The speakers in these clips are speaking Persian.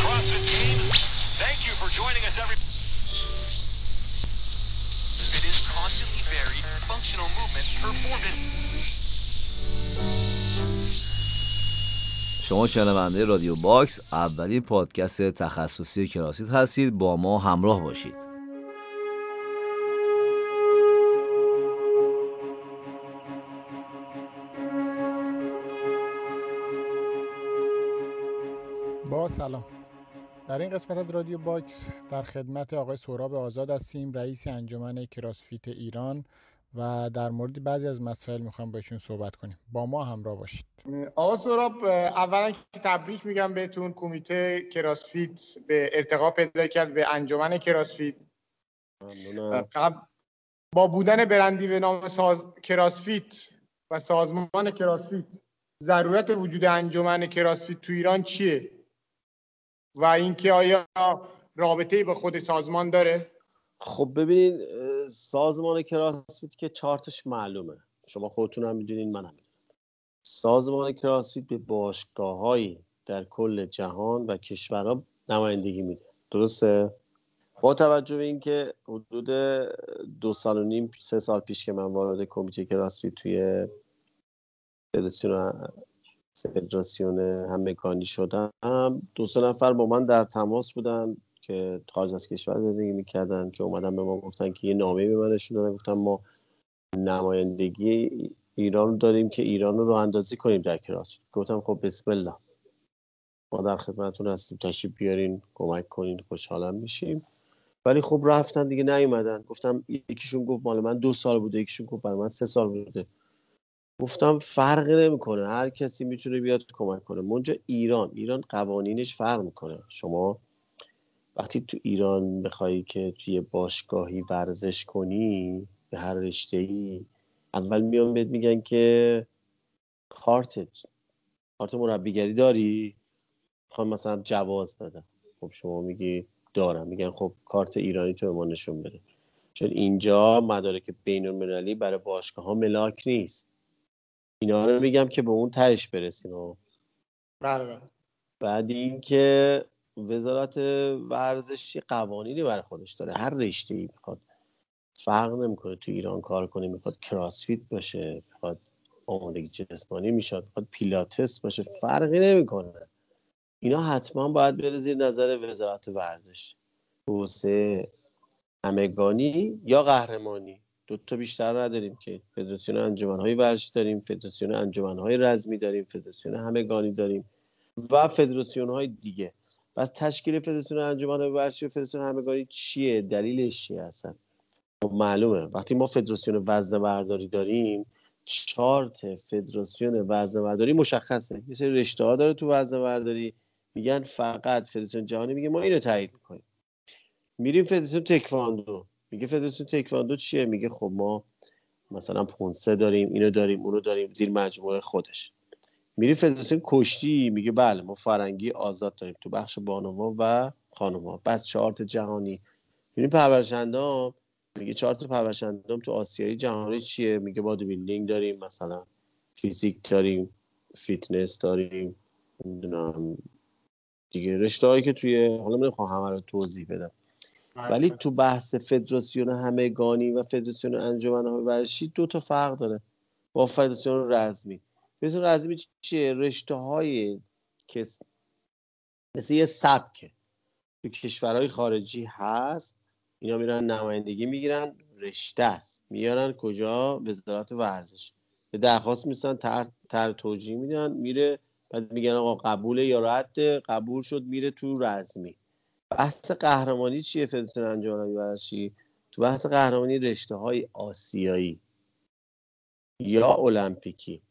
CrossFit Games. Thank you for joining us, every. It is constantly varied, functional movements performed in. شما شنونده رادیو باکس اولین پادکست تخصصی کراسیت هستید با ما همراه باشید با سلام در این قسمت از رادیو باکس در خدمت آقای سهراب آزاد هستیم رئیس انجمن کراسفیت ایران و در مورد بعضی از مسائل می‌خوام با ایشون صحبت کنیم. با ما همراه باشید. آقا سهراب اولا که تبریک میگم بهتون. کمیته کراسفیت به ارتقا پیدا کرد به انجمن کراسفیت قبل با بودن برندی به نام ساز... کراسفیت و سازمان کراسفیت ضرورت وجود انجمن کراسفیت تو ایران چیه؟ و اینکه آیا رابطه به خود سازمان داره؟ خب ببینید سازمان کراسفیت که چارتش معلومه. شما خودتون هم می‌دونین من هم سازمان کراسفیت به باشگاه در کل جهان و کشورها نمایندگی میده. درسته؟ با توجه به اینکه حدود دو سال و نیم سه سال پیش که من وارد کمیته کراسفیت توی فدراسیون فدراسیون همگانی شدم. دو سه نفر با من در تماس بودن که خارج از کشور زندگی می‌کردن که اومدن به ما گفتن که یه نامه به من نشون گفتن ما نمایندگی ایران داریم که ایران رو اندازی کنیم در کراس گفتم خب بسم الله. ما در خدمتتون هستیم. تشریف بیارین کمک کنین خوشحالم میشیم. ولی خب رفتن دیگه نیومدن. گفتم یکیشون گفت مال من دو سال بوده. یکیشون گفت برای من سه سال بوده. گفتم فرقی نمی‌کنه هر کسی می‌تونه بیاد کمک کنه. منجا ایران ایران قوانینش فرق می‌کنه. شما وقتی تو ایران بخوای که توی باشگاهی ورزش کنی به هر رشته ای اول میان بهت میگن که کارتت کارت مربیگری داری؟ می‌خوام مثلا جواز بدم. خب شما میگی دارم. میگن خب کارت ایرانی تو به ما نشون بده. چون اینجا مدارک بین المللی برای باشگاه ها ملاک نیست. اینا رو میگم که به اون تهش برسیم بله بعد اینکه وزارت ورزش قوانینی برای خودش داره. هر رشته ای می‌خواد. فرق نمی‌کنه تو ایران کار کنه می‌خواد کراسفیت باشه می‌خواد آمادگی جسمانی می‌شد می‌خواد پیلاتس باشه. فرقی نمی‌کنه. اینا حتما باید بره زیر نظر وزارت ورزش. توسعه همگانی یا قهرمانی. دو تا بیشتر نداریم که فدراسیون انجمنهای ورزشی داریم فدراسیون انجمنهای رزمی داریم فدراسیون همگانی داریم و فدراسیون های دیگه. پس تشکیل فدراسیون انجمنهای ورزشی و فدراسیون همگانی چیه؟ دلیلش چیه اصلا؟ خب معلومه. وقتی ما فدراسیون وزنه برداری داریم چارت فدراسیون وزنه برداری مشخصه. یه سری رشته ها داره تو وزنه برداری میگن فقط فدراسیون جهانی میگه ما اینو تایید می‌کنیم. میریم فدراسیون تکواندو. میگه فدراسیون تکواندو چیه؟ میگه خب ما مثلا پومسه داریم اینو داریم اونو داریم زیر مجموعه خودش. میری فدراسیون کشتی میگه بله ما فرنگی آزاد داریم تو بخش بانوها و خانوما به چارت جهانی. میریم پرورش اندام میگه چارت پرورش اندام تو آسیایی جهانی چیه؟ میگه bodybuilding داریم مثلا physique داریم فیتنس داریم نمی‌دونم دیگه رشته هایی که توی حالا نمی‌خوام همه رو توضیح بدم. ولی تو بحث فدراسیون همگانی و فدراسیون انجمن های ورزشی دو تا فرق داره. با فدراسیون رزمی. فدراسیون رزمی چیه؟ رشته های که مثل یه سبکه تو کشورهای خارجی هست. اینا میرن نمایندگی می‌گیرن. رشته است. میارن کجا؟ وزارت ورزش. به درخواست میسن تر, تر توجیه میدن میره بعد میگن آقا قبول یا رد؟ قبول شد میره تو رزمی. بحث قهرمانی چیه فدراسیون انجمن ورزشی؟ تو بحث قهرمانی رشته های آسیایی یا المپیکی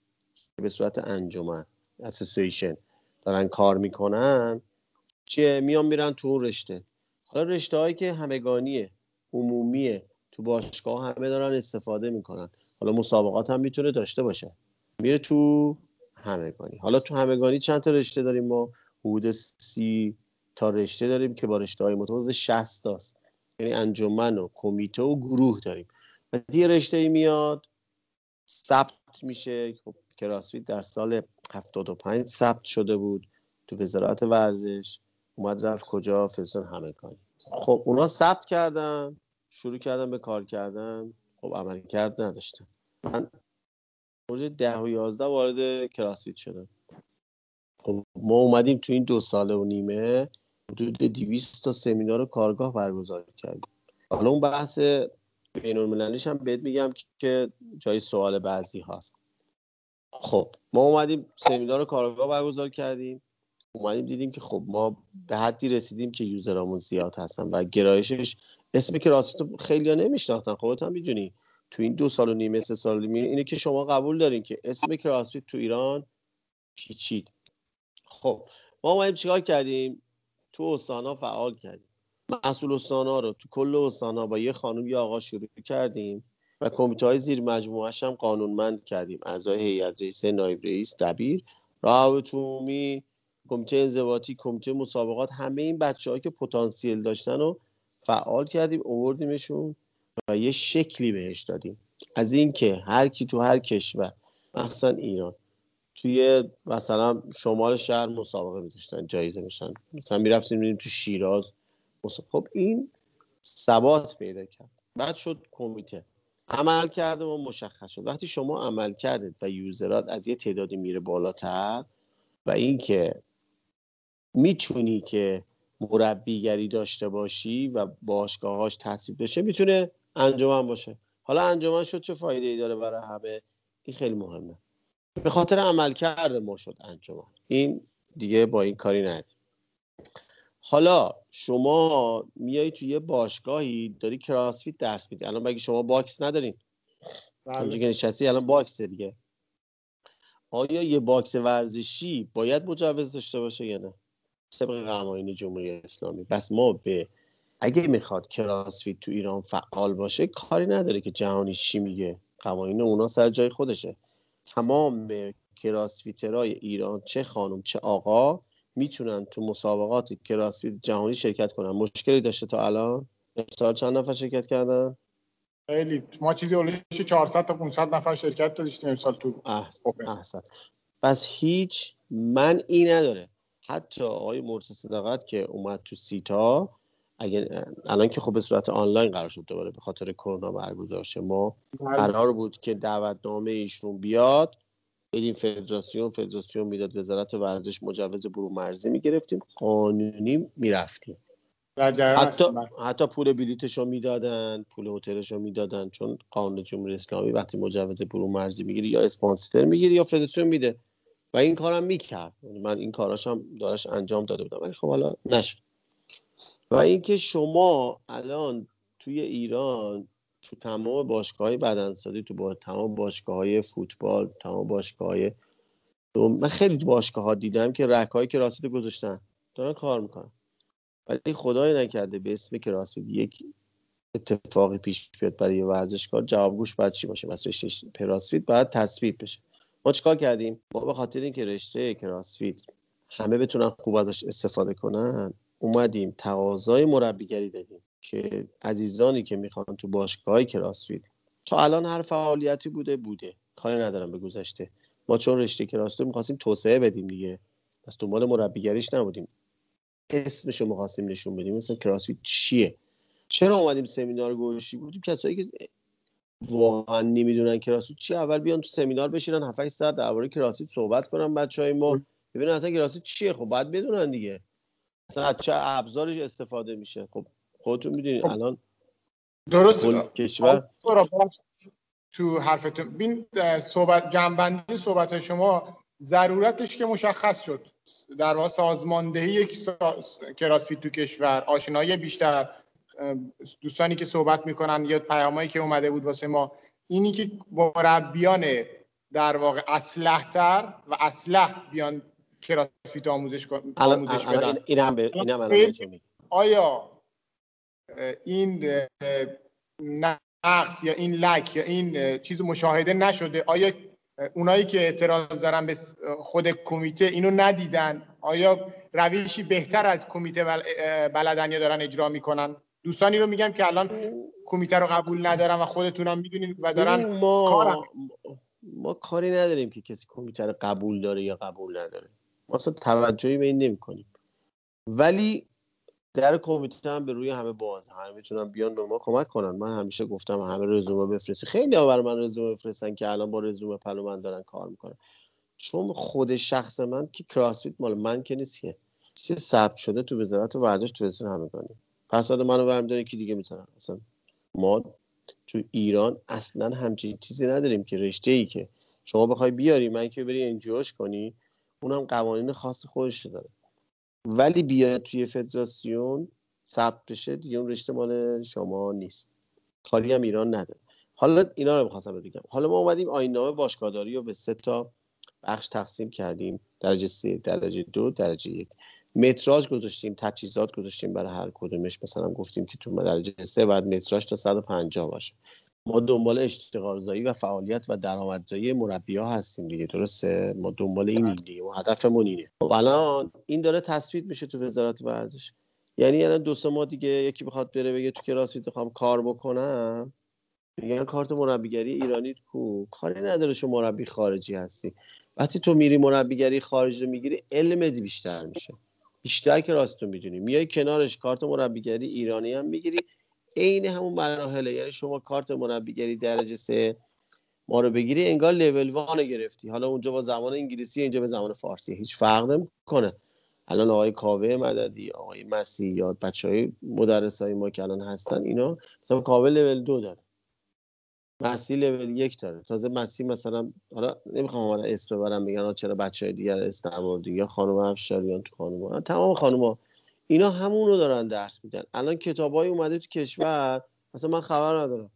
به صورت انجمن اسوسییشن دارن کار می‌کنن چیه؟ میان میرن تو اون رشته. حالا رشته هایی که همگانیه عمومیه تو باشگاه همه دارن استفاده می‌کنن. حالا مسابقات هم می‌تونه داشته باشه. میره تو همگانی. حالا تو همگانی چند تا رشته داریم ما؟ حدود سی تا رشته داریم که با رشته های متفاوت 60 تاست یعنی انجمن و کمیته و گروه داریم. و یه رشته ای میاد ثبت میشه. خب کراسفیت در سال 75 ثبت شده بود تو وزارت ورزش. اومد رفت کجا؟ فلسون همه کاری خب اونا ثبت کردن شروع کردن به کار کردن. خب عمل کرد نداشتن. من موج ده و یازده وارد کراسفیت شدم. خب ما اومدیم تو این دو ساله و نیمه. حدود دیویست تا سمینار و کارگاه برگزار کردیم. حالا اون بحث بین المللیش هم بهت میگم که جای سوال بعضی هست خب ما اومدیم سمینار و کارگاه برگزار کردیم. اومدیم دیدیم که خب ما به حدی رسیدیم که یوزرامون زیاد هستن و گرایشش اسمی که راستو خیلی ها نمیشناختن خودت هم می‌دونی تو این دو سال و نیمه سه سال نیمه اینه که شما قبول دارین که اسم کراسفیت تو ایران پیچید. خب ما اومدیم چیکار کردیم؟ تو استانا فعال کردیم. مسئول استانا رو تو کل استانا با یه خانم یا آقا شروع کردیم و کمیته های زیر مجموعه هم قانونمند کردیم. اعضای هیئت رئیس نایب رئیس دبیر راهب عمومی کمیته انضباطی کمیته مسابقات همه این بچه که پتانسیل داشتن رو فعال کردیم اووردیمشون و یه شکلی بهش دادیم. از اینکه هر کی تو هر کشور مخصوصا ایران توی مثلا شمال شهر مسابقه میذاشتن جایزه میشن مثلا می‌رفتیم میریم تو شیراز خب این ثبات پیدا کرد. بعد شد کمیته. عمل کرده و مشخص شد. وقتی شما عمل کردید و یوزرات از یه تعدادی میره بالاتر و اینکه می‌تونی که مربیگری داشته باشی و باشگاهاش تصویب بشه می‌تونه انجمن باشه. حالا انجمن شد چه فایده ای داره برای همه؟ این خیلی مهمه. به خاطر عمل کرده ما شد انجمن. این دیگه با این کاری نداری حالا شما میای توی یه باشگاهی داری CrossFit درس میدی. الان بگی شما box ندارین؟ بله. اونجا که نشستی الان box دیگه. آیا یه box ورزشی باید مجوز داشته باشه یا نه؟ طبق قوانین جمهوری اسلامی. پس ما به اگه می‌خواد CrossFit تو ایران فعال باشه کاری نداره که جهانی چی میگه. قوانین اونا سر جای خودشه. تمام CrossFitter ای ایران چه خانم چه آقا می‌تونن تو مسابقات CrossFit جهانی شرکت کنن. مشکلی داشته تا الان؟ امسال چند نفر شرکت کردن؟ خیلی. ما چیزی اولش 400 تا 500 نفر شرکت داشتیم امسال تو احسن پس هیچ من ای نداره. حتی آقای مرسی صداقت که اومد تو سیتا اگر الان که خب به صورت آنلاین قرار شد دوباره به خاطر کرونا برگزار شه ما بله. قرار بود که دعوتنامه ایشون بیاد بدیم فدراسیون فدراسیون می‌داد وزارت ورزش مجوز برو مرزی می‌گرفتیم قانونی می‌رفتیم. حتی, حتی پول بلیتش رو می‌دادن پول هتلش رو می‌دادن چون قانون جمهوری اسلامی وقتی مجوز برو مرزی می‌گیری یا اسپانسر می‌گیری یا فدراسیون میده. و این کارم می‌کرد. من این کاراش هم دارش انجام داده بودم ولی خب حالا نشد. و اینکه شما الان توی ایران تو تمام باشگاه های بدنسازی تو با تمام باشگاه های فوتبال تمام باشگاه های من خیلی باشگاه ها دیدم که رک های کراسفیت گذاشتن دارن کار می‌کنن. ولی خدای نکرده به اسم کراسفیت یک اتفاقی پیش بیاد برای ورزشکار جوابگوش باید چی باشه؟ مثلا رشته پراسفیت باید تصویب بشه. ما چیکار کردیم؟ ما به خاطر اینکه رشته کراسفیت همه بتونن خوب ازش استفاده کنن اومدیم تقاضای مربیگری دادیم که عزیزانی که می‌خوان تو باشگاه کراسفیت تا الان هر فعالیتی بوده بوده. کاری ندارم به گذشته. ما چون رشته کراسفیت می‌خواستیم توسعه بدیم دیگه. پس دنبال مربیگریش نبودیم. اسمشو می‌خواستیم نشون بدیم. مثلا کراسفیت چیه؟ چرا اومدیم سمینار گوشی بودیم؟ کسایی که واقعا نمی‌دونن کراسفیت چیه اول بیان تو سمینار بشینن 7 ساعت درباره کراسفیت صحبت کنن بچهای ما. ببینن اصلا کراسفیت چیه. خب باید بدونن دیگه. اصلا چه ابزارش استفاده میشه؟ خب خودتون می‌دونید خب. الان درست کشور. تو حرفتون. بین صحبت جنبندی صحبت شما ضرورتش که مشخص شد. در واقع سازماندهی یک کراسفیت تو کشور آشنایی بیشتر دوستانی که صحبت می‌کنن یا پیامایی که اومده بود واسه ما. اینی که مربیان در واقع اسلحتر و اسلح بیان کراسفیت آموزش آموزش بدن. این به این آیا این نقص یا این لک یا این چیز مشاهده نشده؟ آیا اونایی که اعتراض دارن به خود کمیته اینو ندیدن؟ آیا روشی بهتر از کمیته بلدن یا دارن اجرا می‌کنن؟ دوستانی رو میگم که الان کمیته رو قبول ندارن و خودتونم می‌دونید و دارن ما ما کاری نداریم که کسی کمیته رو قبول داره یا قبول نداره. ما اصلا توجهی به این نمی کنیم ولی در کمیته هم به روی همه باز همه می‌تونن بیان به ما کمک کنن. من همیشه گفتم همه رزومه بفرستی خیلی ها من رزومه بفرستن که الان با رزومه پلو من دارن کار می‌کنن. چون خود شخص من که کراسفیت مال من که نیست که. چیزی ثبت شده تو وزارت ورزش تو همه همگانی. پس منو برم داره کی دیگه می‌تونن اصلا ما تو ایران اصلا همچین چیزی نداریم که رشته ای که. شما بخوای بیاری من که بری انجوش کنی اونم قوانین خاص خودش داره. ولی بیاد توی فدراسیون ثبت بشه دیگه اون رشته مال شما نیست. کاری هم ایران نداره. حالا اینا رو می‌خواستم بگم. حالا ما اومدیم آینامه باشگاهداری رو به سه تا بخش تقسیم کردیم. درجه سه درجه دو درجه یک. متراژ گذاشتیم تجهیزات گذاشتیم برای هر کدومش. مثلا گفتیم که تو درجه سه بعد متراژ تا 150 باشه. ما دنبال اشتغالزایی و فعالیت و درآمدزایی مربی ها هستیم دیگه درسته؟ ما دنبال این دیگه ما هدفمون اینه. خب الان این داره تثبیت میشه تو وزارت ورزش. یعنی الان دو سه ماه دیگه یکی بخواد بره بگه تو کلاس می‌خوام کار بکنم میگن کارت مربیگری ایرانی کو؟ کاری نداره چون مربی خارجی هستی. وقتی تو میری مربیگری خارج رو می‌گیری علمت بیشتر میشه. بیشتر که راستون می‌دونی. میای کنارش کارت مربیگری ایرانی هم می‌گیری. عین همون مراحله. یعنی شما کارت مربیگری درجه سه ما رو بگیری انگار لول وان گرفتی. حالا اونجا با زمان انگلیسی اینجا به زمان فارسی. هیچ فرق نمی‌کنه. الان آقای کاوه مددی آقای مسی یا بچه های مدرس های ما که الان هستن اینا مثلا کاوه لول دو داره. مسی لول یک داره. تازه مسی مثلا حالا نمی‌خوام من اسم ببرم میگن چرا بچه های دیگر اسم یا خانم افشاریان تو خانم تمام خانم اینا همون رو دارن درس میدن. الان کتابایی اومده تو کشور مثلا من خبر ندارم.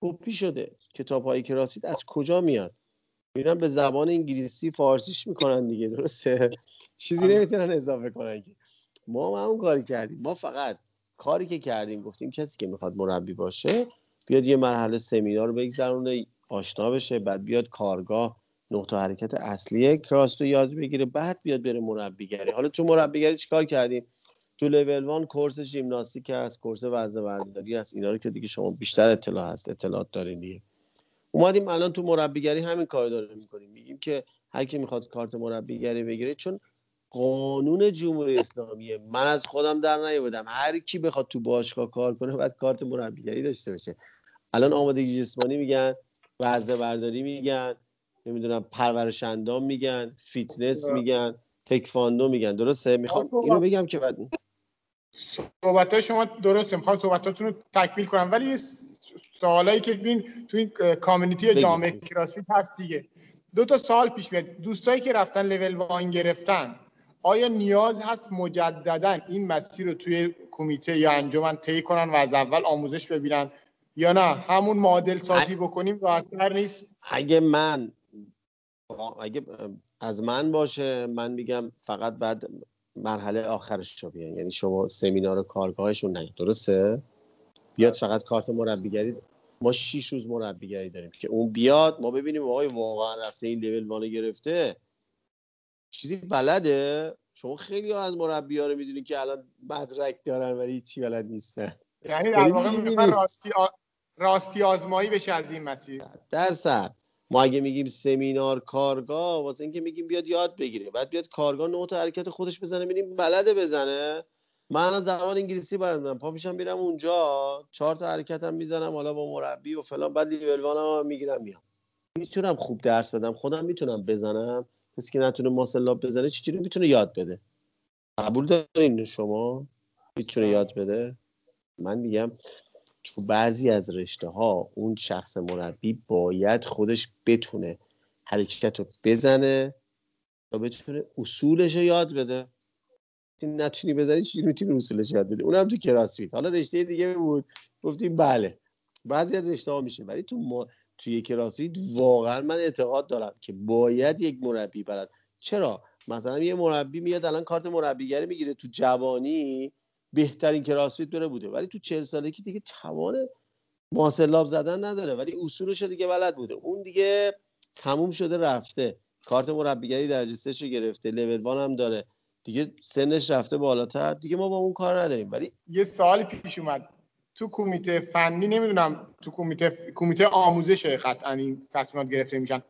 کپی شده کتاب هایی که از کجا میاد میرن به زبان انگلیسی فارسیش می‌کنن دیگه درسته؟ چیزی نمی‌تونن اضافه کنن که. ما هم همون کاری کردیم. ما فقط کاری که کردیم گفتیم کسی که می‌خواد مربی باشه بیاد یه مرحله سمینار رو بگذرونه آشنا بشه بعد بیاد کارگاه نقطه حرکت اصلی کراس رو یاد بگیره بعد بیاد بره مربیگری. حالا تو مربیگری چیکار کردیم؟ تو level one کورس ژیمناستیک هست کورس وزنه برداری هست. اینا رو که دیگه شما بیشتر اطلاع هست اطلاعات دارین دیگه. اومدیم الان تو مربیگری همین کار داریم می‌کنیم. میگیم که هر کی می‌خواد کارت مربیگری بگیره چون قانون جمهوری اسلامیه من از خودم در نیاوردم. هر کی بخواد تو باشگاه کار کنه باید کارت مربیگری داشته باشه. الان آمادگی جسمانی میگن وزنه برداری میگن نمی‌دونم پرورش اندام میگن فیتنس میگن تکواندو میگن. درسته؟ می‌خوام اینو بگم که بعد صحبت شما درسته می‌خوام صحبتاتون رو تکمیل کنم ولی سوالایی که بین تو این کامیونیتی جامعه کراسفیت هست دیگه. دو تا سوال پیش میاد. دوستایی که رفتن لول وان گرفتن آیا نیاز هست مجددا این مسیر رو توی کمیته یا انجمن طی کنن و از اول آموزش ببینن یا نه؟ همون معادل سازی بکنیم راحت‌تر نیست؟ اگه من اگه از من باشه من میگم فقط بعد مرحله آخرش رو بیان. یعنی شما سمینار کارگاهشون نگید درسته؟ بیاد فقط کارت مربیگری ما شیش روز مربیگری داریم که اون بیاد ما ببینیم آقای واقعا رفته این لول وانه گرفته. چیزی بلده؟ شما خیلی ها از مربی ها رو می‌دونید که الان مدرک دارن ولی چی بلد نیستن. یعنی در واقع راستی, راستی آزمایی بشه از این مسیر. درصد. ما اگه میگیم سمینار کارگاه واسه اینکه میگیم بیاد یاد بگیره بعد بیاد کارگاه نوت حرکت خودش بزنه ببینیم بلده بزنه. من از زبان انگلیسی بردم پا میشم میرم اونجا چهار تا حرکتم می‌زنم حالا با مربی و فلان. بعد لیول هم می‌گیرم میام. می‌تونم خوب درس بدم خودم می‌تونم بزنم. کسی که نتونه ماسلاب بزنه چجوری می‌تونه یاد بده؟ قبول دارین شما؟ می‌تونه یاد بده؟ من میگم تو بعضی از رشته ها اون شخص مربی باید خودش بتونه حرکت رو بزنه تا بتونه اصولش رو یاد بده. نتونی بزنی چی می‌تونی اصولش یاد بده اونم تو کراسفیت حالا رشته دیگه بود. گفتیم بله. بعضی از رشته ها میشه. ولی تو ما توی کراسفیت واقعا من اعتقاد دارم که باید یک مربی بلد چرا؟ مثلا یه مربی میاد الان کارت مربیگری می‌گیره تو جوانی بهترین کراسفیت بره بوده. ولی تو چهل سالگی دیگه توان ماسلاب زدن نداره. ولی اصولش دیگه بلد بوده. اون دیگه تموم شده رفته. کارت مربیگری درجه سه رو گرفته. لول وان هم داره. دیگه سنش رفته بالاتر. دیگه ما با اون کار نداریم. ولی یه سال پیش اومد. تو کمیته فنی نمی‌دونم. تو کمیته کمیته آموزش قطعا این تصمیمات گرفته میشن.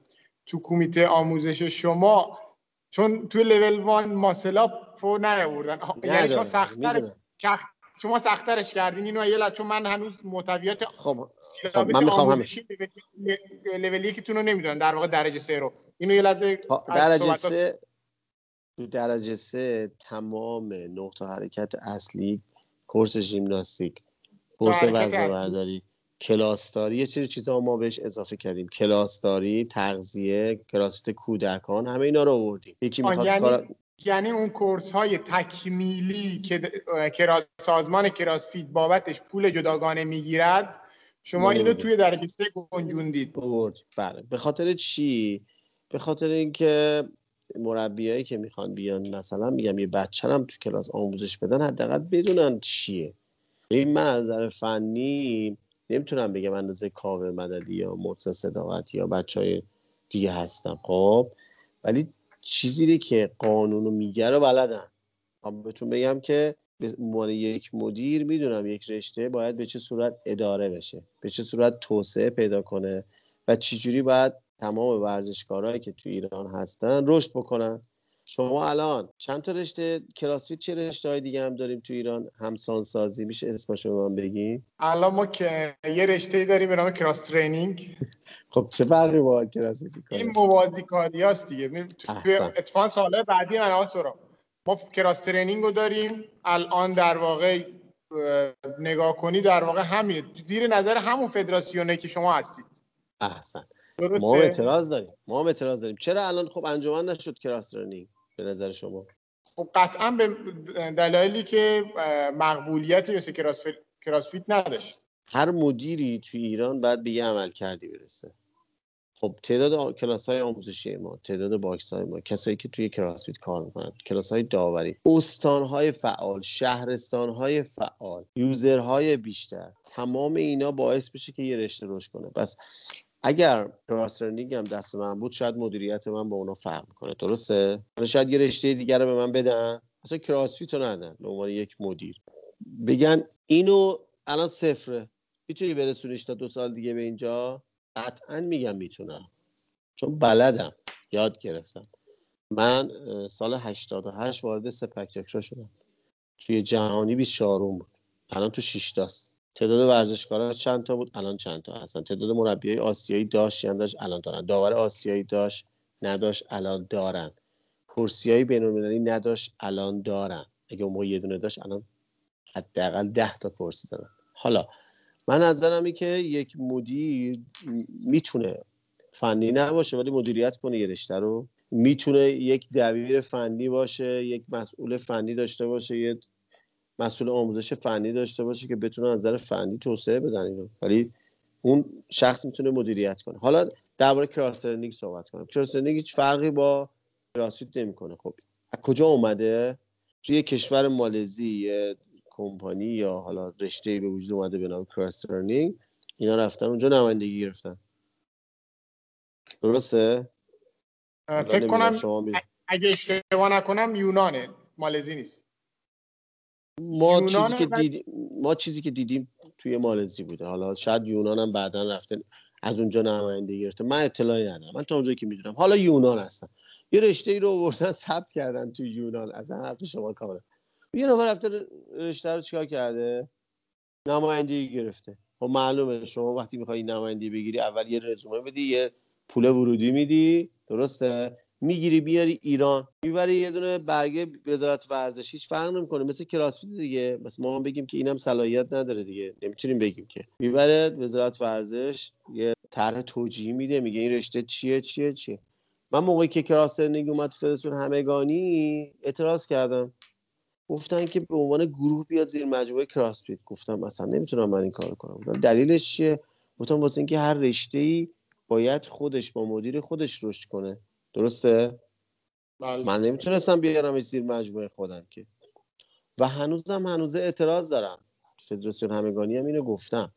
تو کمیته آموزش شما چون توی لول وان ماسلاپو نیاوردن یعنی شما سختتر شما سختترش کردین اینو یه چون من هنوز محتویات خب, خب من می‌خوام همش لول یکیتون رو نمی‌دونم در واقع درجه سه رو. اینو یه لحظه درجه سه تو درجه سه تمام نقطه حرکت اصلی کورس ژیمناستیک کورس وزنه برداری کلاسداری یه چیزی چیزا ما بهش اضافه کردیم. کلاسداری تغذیه کلاسفیت کودکان همه اینا رو آوردیم. یکی یعنی... یعنی اون کورس های تکمیلی که کراس سازمان کراسفیت بابتش پول جداگانه می‌گیرد شما اینو توی درجه سه گنجوندید. بله. به خاطر چی؟ به خاطر اینکه مربیایی که می‌خوان بیان مثلا میگم یه بچه هم تو کلاس آموزش بدن حداقل بدونن چیه. این من از نظر فنی نمی‌تونم بگم اندازه کاوه مددی یا مرتضی صداقت یا بچه های دیگه هستم خب ولی چیزی که قانونو میگه رو بلدن. بهتون بگم که به عنوان یک مدیر می‌دونم یک رشته باید به چه صورت اداره بشه به چه صورت توسعه پیدا کنه و چجوری باید تمام ورزشکارهایی که تو ایران هستن رشد بکنن. شما الان چند تا رشته کراسفیت چه رشته های دیگه هم داریم تو ایران؟ همسان سازی میشه اسمش رو من بگی؟ الان ما که یه رشته داریم به نام کراس ترینینگ. خب چه فرقی با کراسفیت این موازی کاری هست دیگه. اتفاقا ساله بعدی من سورا ما کراس ترینینگ رو داریم. الان در واقع نگاه کنی در واقع همینه زیر نظر همون فدراسیونه که شما هستید. احسن. ما اعتراض داریم. ما هم اعتراض داریم. چرا الان خب انجمن نشد کراس رنینگ به نظر شما؟ خب قطعا به دلایلی که مقبولیتی مثل CrossFit نداشت. هر مدیری تو ایران باید به یه عملکردی برسه. خب تعداد کلاس های آموزشی ما تعداد box های ما کسایی که توی CrossFit کار می‌کنن کلاس های داوری استان های فعال شهرستان های فعال user های بیشتر تمام اینا باعث بشه که یه رشته رشد کنه. پس اگر cross training هم دست من بود شاید مدیریت من با اونا فرق کنه درسته؟ شاید یه رشته دیگر رو به من بدن. اصلا CrossFit رو ندن به عنوان یک مدیر. بگن اینو الان صفره. می‌تونی برسونیش تا دو سال دیگه به اینجا؟ قطعا میگم می‌تونم. چون بلدم. یاد گرفتم. من سال 88 وارد سپک شدم. توی جهانی 24 بود. الان تو 6 تاست تعداد ورزشکارا چند تا بود؟ الان چند تا هستن؟ تعداد مربیای آسیایی داشت یعنی داشت الان دارن. داور آسیایی داشت نداشت الان دارن. کرسیای بین‌المللی نداشت الان دارن. اگه اون موقع یه دونه داشت الان حداقل 10 تا کرسی دارن. حالا من نظرم که یک مدیر می‌تونه فنی نباشه ولی مدیریت کنه یه رشته رو. می‌تونه یک دبیر فنی باشه یک مسئول فنی داشته باشه یه مسئول آموزش فنی داشته باشه که بتونه از نظر فنی توسعه بدن اینو. ولی اون شخص می‌تونه مدیریت کنه. حالا درباره کراسرنینگ صحبت کنم. کراسرنینگ هیچ فرقی با کراسفیت نمی‌کنه. خب از کجا اومده؟ توی کشور مالزی یه کمپانی یا حالا رشته به وجود اومده به نام کراسرنینگ اینا رفتن اونجا نمایندگی گرفتن. درسته؟ فکر کنم اگه اشتباه نکنم یونانه. مالزی نیست. ما چیزی که دیدیم ما چیزی که دیدیم توی مالزی بوده. حالا شاید یونان هم بعدا رفته از اونجا نماینده گرفته. من اطلاعی ندارم. من تا اونجایی که می‌دونم. حالا یونان هستن. یه رشته ای رو آوردن ثبت کردن توی یونان. از حرف شما کاملا یه نفر رفته رشته رو چیکار کرده؟ نمایندگی گرفته. خب معلومه. شما وقتی می‌خوای نمایندگی بگیری اول یه رزومه بدی یه پول ورودی میدی. درسته؟ می‌گیری بیاری ایران. می‌بری یه دونه برگه وزارت ورزش. هیچ فرق نمی‌کنه. مثل کراسفیت دیگه. بس ما هم بگیم که اینم صلاحیت نداره دیگه. نمی‌تونیم بگیم که. می‌بره وزارت ورزش یه طرح توجیهی میده. میگه این رشته چیه چیه چیه. من موقعی که کراسترنینگ اومد فدراسیون همگانی اعتراض کردم. گفتن که به عنوان گروه بیاد زیر مجموعه کراسفیت گفتم مثلا نمی‌تونم من این کارو کنم. دلیلش چیه؟ گفتم واسه اینکه هر رشته ای باید خودش با مدیر خودش رشد کنه. درسته؟ بله. من نمی‌تونستم بیارم زیر مجموعه خودم که. و هنوزم هنوزه اعتراض دارم. فدراسیون همگانی هم اینو گفتم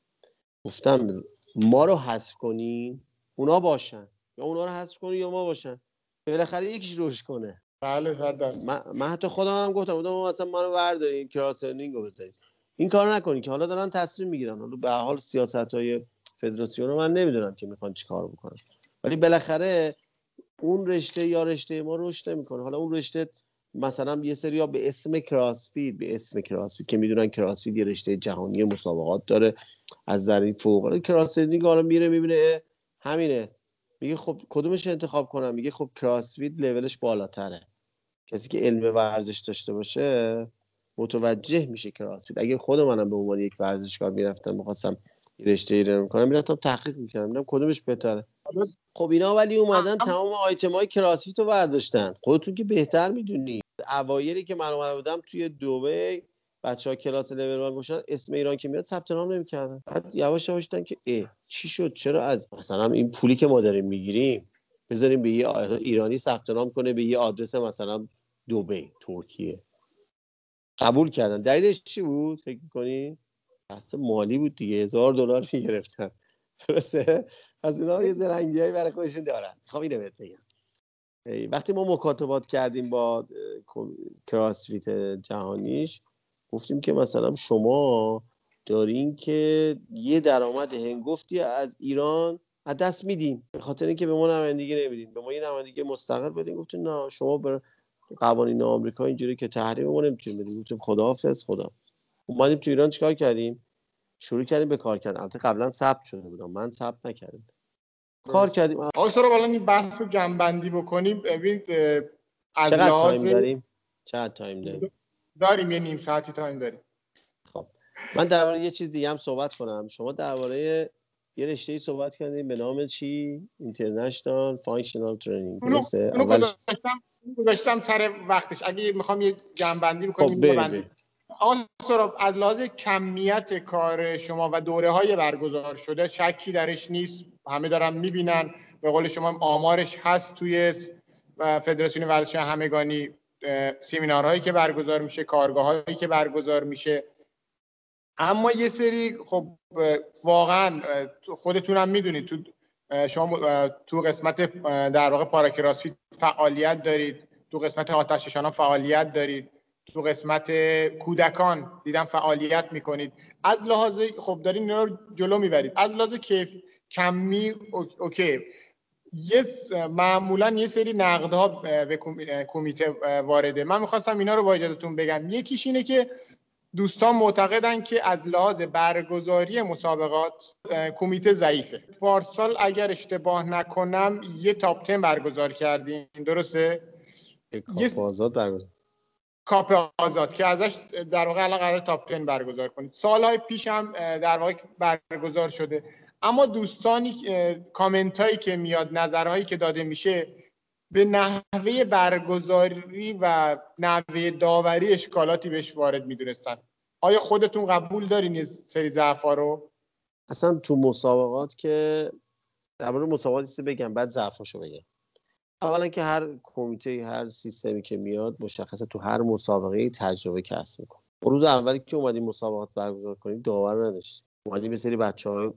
گفتم ما رو حذف کنین اونا باشن. یا اونا رو حذف کنین یا ما باشن. بالاخره یکیش روش کنه. بله من, من حتی خودم هم گفتم مثلا ما رو بردارین کراسرنینگ رو بزنین این کار نکنین که حالا دارن تصمیم می‌گیرن. حالا به حال سیاست های فدراسیون رو من نمی‌دونم که می‌خوان چیکار بکنن. ولی بالاخره اون رشته یا رشته ما رشد نمی‌کنه حالا اون رشته مثلا یه سری به اسم کراسفید به اسم کراسفید که می‌دونن کراسفید یه رشته جهانی مسابقات داره. از این فوق. کراسفید حالا میره می‌بینه همینه. میگه خب کدومش انتخاب کنم؟ میگه خب کراسفید لولش بالاتره. کسی که علم ورزش داشته باشه متوجه میشه کراسفید اگه خود منم به عنوان یک ورزشکار می‌رفتم می‌خواستم رشته ای رو می‌کنم می‌رفتم تحقیق می‌کردم میدم کدومش بهتره. خب اینا ولی اومدن تمام آیتم های کراسفیت رو برداشتن. خودتون که بهتر می‌دونی. اوایری که من اومده بودم توی دوبه بچه ها کلاس لول گوشن اسم ایران که میاد ثبت نام نمی‌کردن. بعد یواش یواش که اه چی شد؟ چرا از مثلا این پولی که ما داریم می‌گیریم بذاریم به یه ایرانی ثبت نام کنه به یه آدرس مثلا دوبه ترکیه. قبول کردن. دلیلش چی بود؟ فکر می‌کنی؟ بحث مالی بود دیگه. هزار دلار می‌گرفتن. درسته؟ از اینا یه زرنگی هایی برای خودشون دارن. خب اینو بهت بگم. وقتی ما مکاتبات کردیم با کراسفیت جهانیش گفتیم که مثلا شما دارین که یه درآمد هنگفتی از ایران از دست میدین. به خاطر اینکه به ما نمایندگی نمیدین. به ما یه نمایندگی مستقل بدین. گفتین نه شما بر قوانین آمریکا اینجوری که تحریم ما نمی‌تونیم بدیم گفتیم خداحافظ خدا. اومدیم تو ایران چیکار کردیم؟ شروع کردیم به کار کردن. البته قبلا ثبت شده بودم. من ثبت نکردم. کار کردیم آقا سورا بالا این بحث رو جنبندی بکنیم. ببینید از چقدر time داریم؟ چقدر time داریم؟ داریم یه نیم ساعتی time داریم. خب. من درباره یه چیز دیگه هم صحبت کنم. شما درباره یه رشته ای صحبت کردیم به نام چی؟ international functional training درسته؟ اولش گذاشتم سر وقتش. اگه می‌خوام یه جمع‌بندی بکنیم خب آقا از لحاظ کمیت کار شما و دوره های برگزار شده شکی درش نیست همه دارن می‌بینن. به قول شما آمارش هست توی فدراسیون ورزش همگانی سیمینارهایی که برگزار میشه کارگاه هایی که برگزار میشه. اما یه سری خب واقعا خودتون هم می‌دونید تو شما تو قسمت در واقع پاراکراسفیت فعالیت دارید تو قسمت آتش فعالیت دارید. تو قسمت کودکان دیدم فعالیت می‌کنید. از لحاظ خب دارین اینا رو جلو می‌برید. از لحاظ کیف کمی okay. یه معمولا یه سری نقدها به کمیته وارده. من می‌خواستم اینا رو با اجازهتون بگم. یکیش اینه که دوستان معتقدن که از لحاظ برگزاری مسابقات کمیته ضعیفه. پارسال اگر اشتباه نکنم یه top 10 برگزار کردیم درسته؟ یه آزاد برگزار کاپ آزاد که ازش در واقع الان قرار top 10 برگزار کنید سالهای پیش هم در واقع برگزار شده. اما دوستانی کامنت هایی که میاد نظرهایی که داده میشه به نحوه برگزاری و نحوه داوری اشکالاتی بهش وارد می‌دونستن. آیا خودتون قبول دارین سری ضعفا رو؟ اصلا تو مسابقات که درباره مسابقات بگم بعد ضعفاشو بگم. اولا که هر کمیته هر سیستمی که میاد مشخصه تو هر مسابقه تجربه کسب می‌کنه. روز اولی که اومدیم مسابقات برگزار کنیم داور نداشتیم. اومدیم یه سری بچه های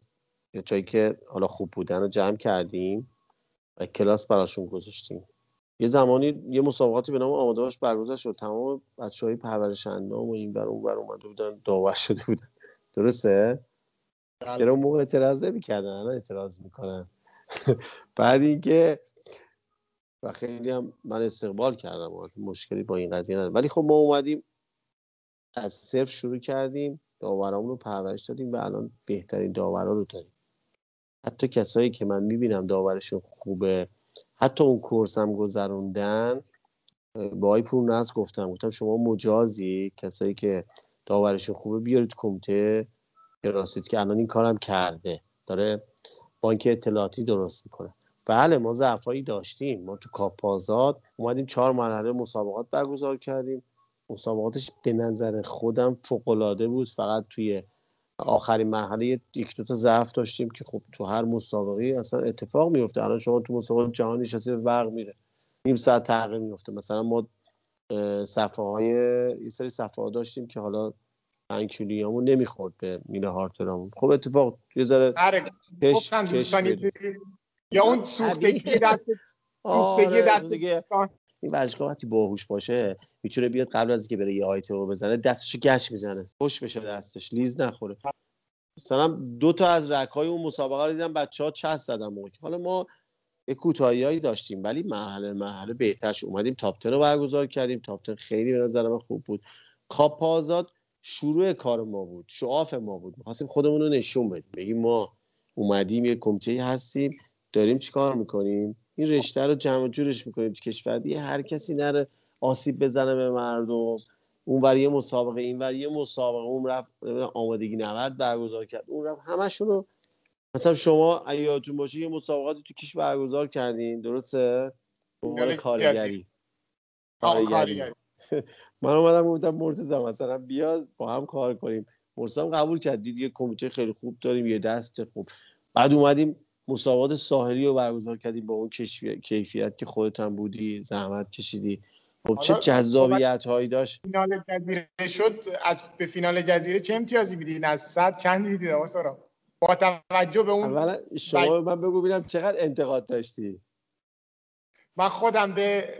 جایی که حالا خوب بودن رو جمع کردیم و کلاس براشون گذاشتیم. یه زمانی یه مسابقاتی به نام آماده باش برگزار شد. تمام بچه های پرورش اندام و این بر اون بر اومده بودن داور شده بودن. درسته؟ بله. چرا موقع اعتراض نمی‌کردن؟ الان اعتراض می‌کنن. بعد اینکه و خیلی هم من استقبال کردم مشکلی با این قضیه ندارم. ولی خب ما اومدیم از صفر شروع کردیم داورامون رو پرورش دادیم و الان بهترین داورا رو داریم. حتی کسایی که من می‌بینم داورشون خوبه حتی اون کورس هم گذروندن با آی پور نز گفتم گفتم شما مجازی کسایی که داورشون خوبه بیارید کمیته راستید که الان این کارم کرده. داره بانک اطلاعاتی درست می‌کنه. بله ما ضعفایی داشتیم. ما تو کاپ آزاد اومدیم چهار مرحله مسابقات برگزار کردیم. مسابقاتش به نظر خودم فوقالعاده بود. فقط توی آخرین مرحله یک دو تا ضعف داشتیم که خب تو هر مسابقه اصلا اتفاق میفته الان شما تو مسابقات جهانی نشستی برق میره. نیم ساعت تغییر میفته مثلا ما صفحه های یه سری صفحه ها داشتیم که حالا انکولیامون نمی‌خورد به میله هارترامون. خب اتفاق یه ذره آره، یا اون سوختگی دست سوختگی دست این ورزشکار وقتی باهوش باشه می‌تونه بیاد قبل از اینکه بره یه آیتمو بزنه دستشو گچ می‌زنه. خشک بشه دستش لیز نخوره. مثلا دو تا از rack ای اون مسابقه رو دیدم بچه ها چست زدن موقع. حالا ما یه کوتاهیایی داشتیم ولی مرحله مرحله بهتر شد اومدیم. top رو برگزار کردیم. top خیلی به نظر من خوب بود. کاپ آزاد شروع کار ما بود. شعاف ما بود. می‌خواستیم خودمون رو نشون بدیم. بگیم ما اومدیم یه کمیته هستیم. داریم چیکار می‌کنیم؟ این رشته رو جمع جورش می‌کنیم تو کشور. دیگه هر کسی نره آسیب بزنه به مردم. اون ور یه مسابقه این ور یه مسابقه. اون رفت آمادگی نورد برگزار کرد. اون رفت همشون رو مثلا شما اگه یادتون باشه یه مسابقاتی تو کیش برگزار کردین. درسته؟ عنوان کارگری کارگری من اومدم گفتم مرتضی مثلا بیا با هم کار کنیم. مرتضی قبول کرد دید یه کمیته خیلی خوب داریم یه دست خوب. بعد اومدیم مسابقات ساحلی رو برگزار کردیم با اون کیفیت که خودت هم بودی زحمت کشیدی. خب چه جذابیت هایی داشت؟ فینال جزیره شد از به فینال جزیره چه امتیازی میدین از صد چند می‌دید آقا با توجه به اون اولا شما من بگو ببینم چقدر انتقاد داشتی. من خودم به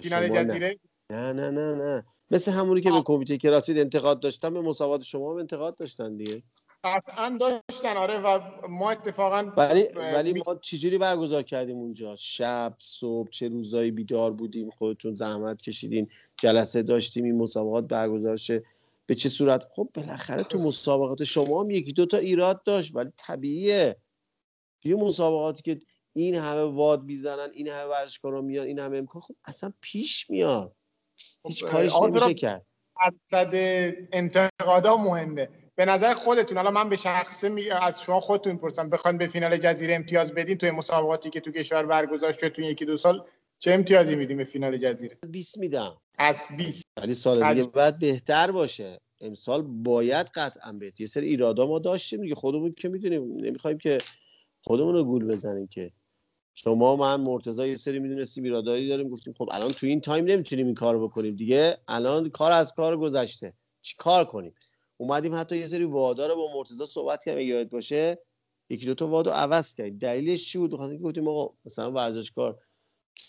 فینال جزیره نه نه نه نه. مثل همونی که به کمیته کراسید انتقاد داشتن به مسابقات شما به انتقاد داشتن دیگه. قطعا داشتن آره و ما اتفاقا ولی ولی ما چجوری برگزار کردیم اونجا؟ شب صبح چه روزایی بیدار بودیم خودتون زحمت کشیدین جلسه داشتیم این مسابقات برگزار شه. به چه صورت؟ خب بالاخره تو مسابقات شما هم یکی دو تا ایراد داشت ولی طبیعیه. یه مسابقاتی که این همه واد می‌زنن این همه ورزشکارا میان این همه امکان خب اصلا پیش میاد. هیچ خب، کارش نمیشه کرد. درصد انتقادا مهمه. به نظر خودتون حالا من به شخصه می... از شما خودتون پرسم بخواید به فینال جزیره امتیاز بدین توی مسابقاتی که تو کشور برگزار شده تو یکی دو سال چه امتیازی میدیم به فینال جزیره؟ 20 میدم. از 20 ولی سال دیگه بعد بهتر باشه. امسال باید قطعا بهت یه سری ایرادا ما داشتیم دیگه. خودمون که می‌دونیم نمی‌خوایم که خودمون رو گول بزنیم که. شما من مرتضی یه سری می‌دونستیم ایرادایی داریم گفتیم خب الان تو این تایم نمی‌تونیم این کارو بکنیم دیگه. الان کار از کار گذشته. چی کار کنیم؟ اومدیم حتی یه سری وادا رو با مرتضی صحبت کردیم یاد باشه. یکی دو تا وادو عوض کردیم. دلیلش چی بود؟ خاطر گفتیم آقا مثلا ورزشکار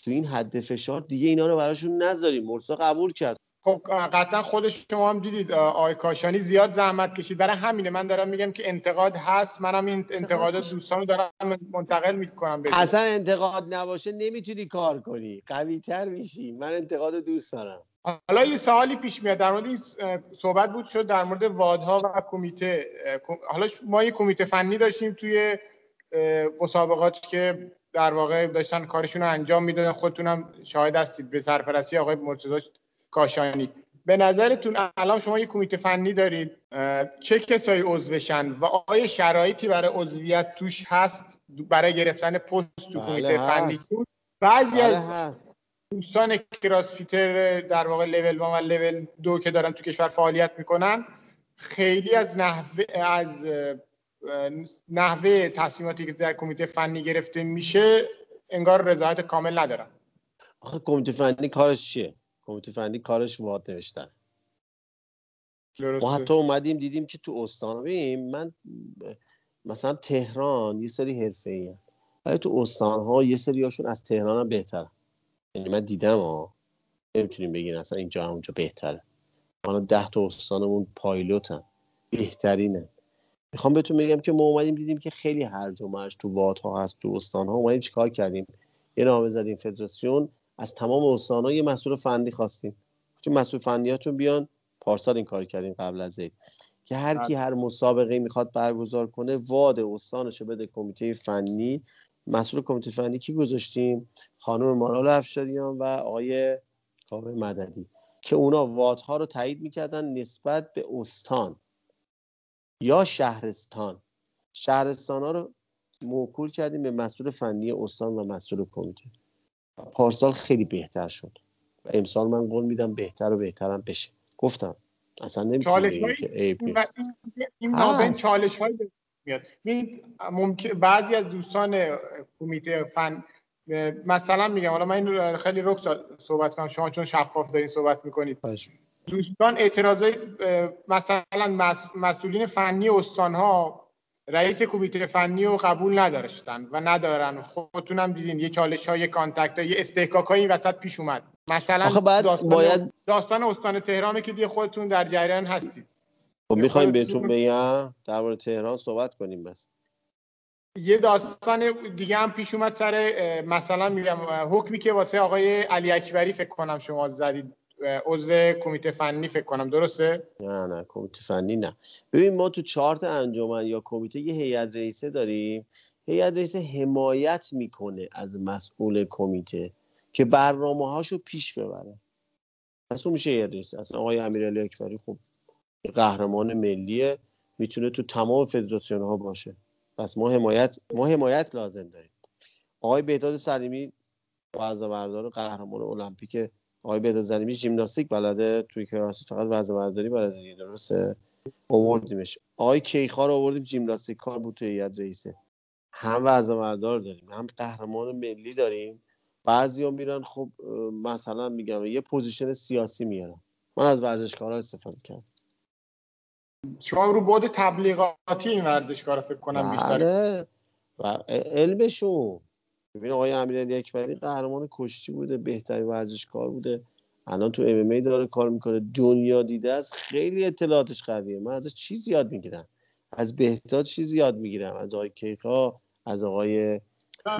تو این حد فشار دیگه اینا رو براشون نذاریم. مرتضی قبول کرد. خب قطعا خود شما هم دیدید آقای کاشانی زیاد زحمت کشید. برای همینه. من دارم میگم که انتقاد هست. منم این انتقادات دوستان رو دارم منتقل می‌کنم اصلا انتقاد نباشه نمی‌تونی کار کنی. قوی تر میشی. من انتقاد دوست دارم. حالا یه سوالی پیش میاد. در مورد این صحبت بود شد در مورد وادها و کمیته حالا ما یه کمیته فنی داشتیم توی مسابقات که در واقع داشتن کارشون رو انجام می‌دادن. خودتونم شاهد هستید به سرپرستی آقای مرتضی کاشانی. به نظرتون الان شما یه کمیته فنی دارید چه کسایی عضوشن و آیا شرایطی برای عضویت توش هست برای گرفتن پست تو بله کمیته فنی بعضی بله از دوستان فیتر در واقع لول و لول دو که دارن تو کشور فعالیت می‌کنن خیلی از نحوه از نحوه تصمیماتی که در کمیته فنی گرفته میشه انگار رضایت کامل ندارن. آخه کمیته فنی کارش چیه؟ کمیته فنی کارش واد نوشتن. ما حتی اومدیم دیدیم که تو استان من مثلا تهران یه سری حرفه ای ولی تو استان ها یه سری هاشون از تهران هم بهتر یعنی من دیدم ها. نمی‌تونیم بگین اصلا اینجا اونجا بهتره. ما ده تا استانمون پایلوتن. بهترینه. می‌خوام بهتون بگم که ما اومدیم دیدیم که خیلی هرج و مرج تو وادها هست تو استان ها اومدیم چیکار کردیم؟ یه نامه زدیم فدراسیون. از تمام استان‌ها یه مسئول فنی خواستیم. گفتیم مسئول فنیاتون بیان. پارسال این کار کردیم قبل از عید. که هر کی هر مسابقه می‌خواد برگزار کنه واد استانش بده کمیته فنی. مسئول کمیته فنی کی گذاشتیم؟ خانم مارال افشاریان و آقای کاوه مددی که اونا وادها رو تایید می‌کردن نسبت به استان یا شهرستان. شهرستان ها رو موکول کردیم به مسئول فنی استان و مسئول کمیته. پارسال خیلی بهتر شد. و امسال من قول میدم بهتر و بهترم بشه. گفتم اصلا نمی‌تونم که این, این چالش های میاد. ممکن بعضی از دوستان کمیته فنی مثلا میگم حالا من این خیلی رک صحبت کنم شما چون شفاف دارین صحبت می‌کنید. دوستان اعتراضای مثلا مسئولین فنی استان ها رئیس کمیته فنی رو قبول نداشتن و ندارن. خودتونم دیدین یه چالش های contact یه اصطکاک این وسط پیش اومد. مثلا داستان, باید... داستان استان تهران که دیگه خودتون در جریان هستید. خب می‌خوایم بهتون بگم درباره تهران صحبت کنیم بس. یه داستان دیگه هم پیش اومد سر مثلا میگم حکمی که واسه آقای علی اکبری فکر کنم شما زدید عضو کمیته فنی فکر کنم درسته؟ نه نه کمیته فنی نه. ببین ما تو چارت انجمن یا کمیته یه هیئت رئیسه داریم. هیئت رئیسه حمایت می‌کنه از مسئول کمیته که برنامه هاشو پیش ببره. پس اون میشه هیئت رئیسه اصلا آقای امیرعلی اکبری خب قهرمان ملیه می‌تونه تو تمام فدراسیون ها باشه. پس ما حمایت ما حمایت لازم داریم. آقای بهداد سلیمی وزن بردار قهرمان المپیک آقای بهداد سلیمی ژیمناستیک بلده توی کراسی فقط وزن برداری بلده درسته؟ آوردیمش. آقای کیخار آوردیم ژیمناستیک کار بود توی هیئت رئیسه. هم وزن بردار داریم هم قهرمان ملی داریم. بعضی میرن خب مثلا میگم یه position سیاسی میارن. من از ورزشکارا استفاده کردم. شماره بود تبلیغاتی این ورزشکار فکر کنم بیشتر. بله. و علمشون ببین آقای امیرعلی اکبری قهرمان کشتی بوده بهترین ورزشکار بوده. الان تو ام داره کار می‌کنه. دنیا دیده است. خیلی اطلاعاتش قویه. من ازش چیزی یاد می‌گیرم. از بهداد چیزی یاد می‌گیرم. از آقای کیکا از آقای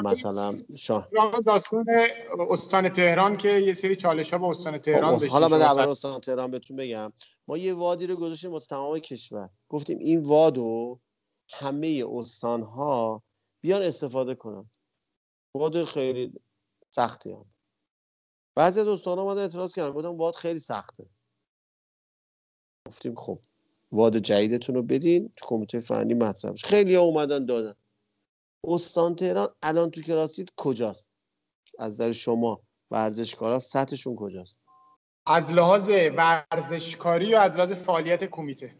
مثلا شاه. داستان استان تهران که یه سری چالش ها با استان تهران داشتیم حالا من در استان تهران بهتون بگم. ما یه وادی رو گذاشتیم واسه تمام کشور. گفتیم این وادو همه استان ها بیان استفاده کنن. واد خیلی سختی هم. بعضی از استان ها اعتراض کردن. گفتم واد خیلی سخته. گفتیم خب واد جدیدتون رو بدین تو کمیته فنی مطرح خیلی ها اومدن دادن. استان تهران الان تو کلاسیت کجاست؟ از در شما ورزشکارا سطحشون کجاست؟ از لحاظ ورزشکاری یا از لحاظ فعالیت کمیته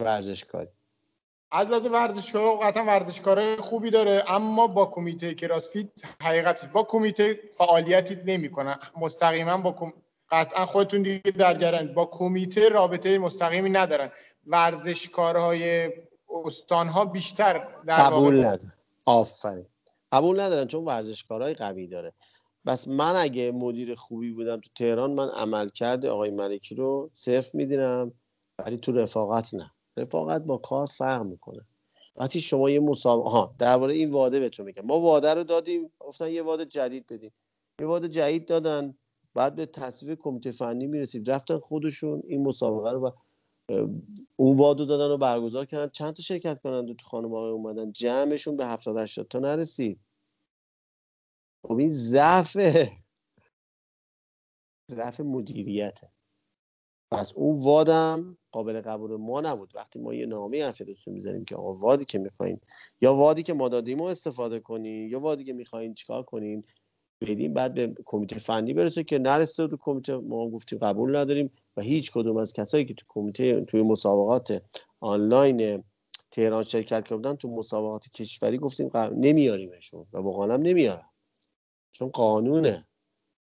ورزشکاری. از لحاظ ورزشکار قطعا ورزشکارای خوبی داره اما با کمیته کراسفیت حقیقتی با کمیته فعالیتی نمی‌کنه. مستقیما با کم... قطعا خودتون دیگه در جریان با کمیته رابطه مستقیمی ندارن. ورزشکارهای استانها بیشتر در قبول نداره آفرین. قبول ندارن چون ورزشکارهای قوی داره. بس من اگه مدیر خوبی بودم تو تهران من عمل کرده آقای ملکی رو صرف میدینم ولی تو رفاقت نه. رفاقت با کار فرق می‌کنه. وقتی شما یه مسابقه ها درباره این واده بهتون میگم. ما واده رو دادیم گفتن یه واده جدید بدیم یه واده جدید دادن بعد به تصویب کمیته فنی می‌رسید. رفتن خودشون این مسابقه رو اون وادو دادن و برگزار کردن. چند تا شرکت کننده تو خانم آقای اومدن؟ جمعشون به 70 80 تا نرسید. خب این ضعف ضعف مدیریته. پس اون وادم قابل قبول ما نبود. وقتی ما یه نامه از فدراسیون می‌ذاریم که آقا وادی که می‌خواین یا وادی که ما دادیم رو استفاده کنین یا وادی که می‌خواین چیکار کنین بدیم بعد به کمیته فنی برسه که نرسیده تو کمیته ما گفتیم قبول نداریم و هیچ کدوم از کسایی که تو کمیته توی مسابقات آنلاین تهران شرکت کردن تو مسابقات کشوری گفتیم نمیاریمشون و با هم نمیارم چون قانونه.